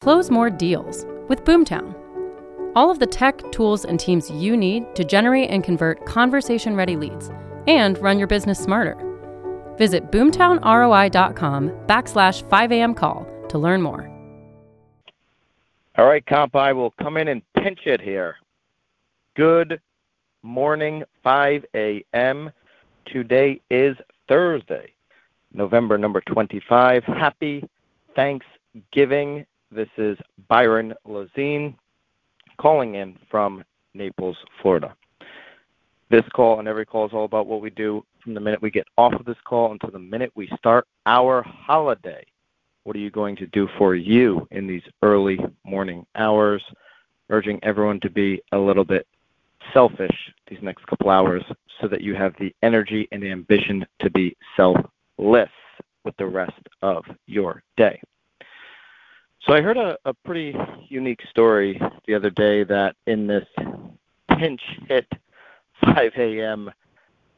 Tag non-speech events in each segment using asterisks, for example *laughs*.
Close more deals with Boomtown. All of the tech, tools, and teams you need to generate and convert conversation ready leads and run your business smarter. Visit boomtownroi.com backslash 5am call to learn more. All right, comp, I will come in and pinch it here. Good morning, 5 a.m. Today is Thursday, November number 25. Happy Thanksgiving. This is Byron Lazine calling in from Naples, Florida. This call and every call is all about what we do from the minute we get off of this call until the minute we start our holiday. What are you going to do for you in these early morning hours? Urging everyone to be a little bit selfish these next couple hours so that you have the energy and the ambition to be selfless with the rest of your day. So I heard a, a pretty unique story the other day that in this pinch hit 5 a.m.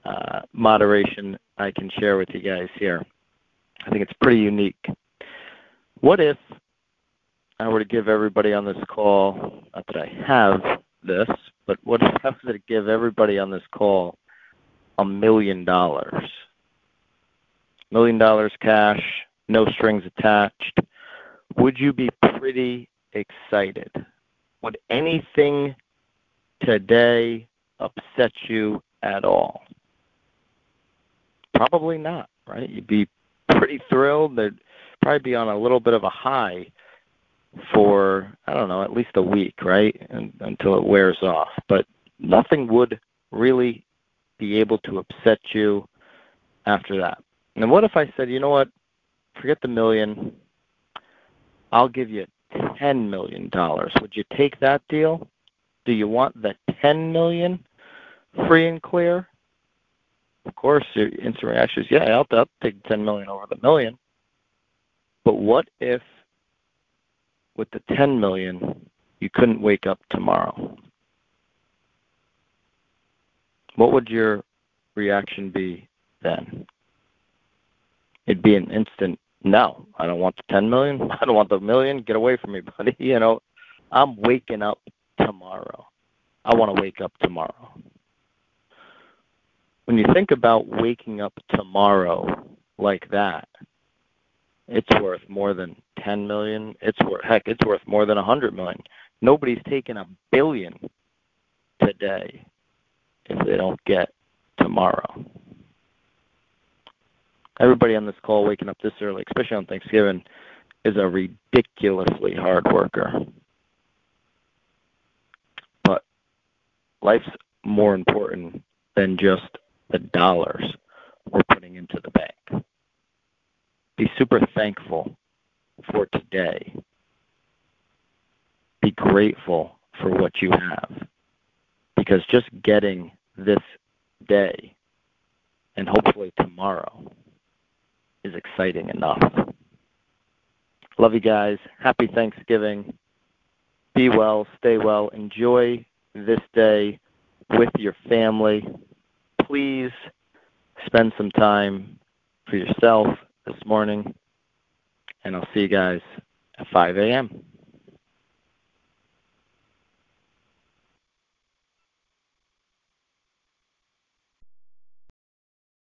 Uh, moderation I can share with you guys here. I think it's pretty unique. What if I were to give everybody on this call, not that I have this, but what if I were to give everybody on this call a million dollars? Million dollars cash, no strings attached would you be pretty excited? Would anything today upset you at all? Probably not, right? You'd be pretty thrilled. They'd probably be on a little bit of a high for, I don't know, at least a week, right? And, until it wears off. But nothing would really be able to upset you after that. And what if I said, you know what? Forget the million. I'll give you $10 million. Would you take that deal? Do you want the 10 million free and clear? Of course, your instant reaction is, yeah, I'll, I'll take 10 million over the million. But what if with the 10 million you couldn't wake up tomorrow? What would your reaction be then? It'd be an instant no, I don't want the 10 million. *laughs* I don't want the million. Get away from me, buddy. *laughs* You know, I'm waking up tomorrow. I want to wake up tomorrow. When you think about waking up tomorrow like that, it's worth more than 10 million. It's worth heck, it's worth more than 100 million. Nobody's taking a billion today if they don't get tomorrow everybody on this call waking up this early, especially on Thanksgiving, is a ridiculously hard worker. But life's more important than just the dollars we're putting into the bank. Be super thankful for today. Be grateful for what you have. Because just getting this day and hopefully tomorrow is exciting enough. Love you guys. Happy Thanksgiving. Be well, stay well. Enjoy this day with your family. Please spend some time for yourself this morning. And I'll see you guys at 5 a.m.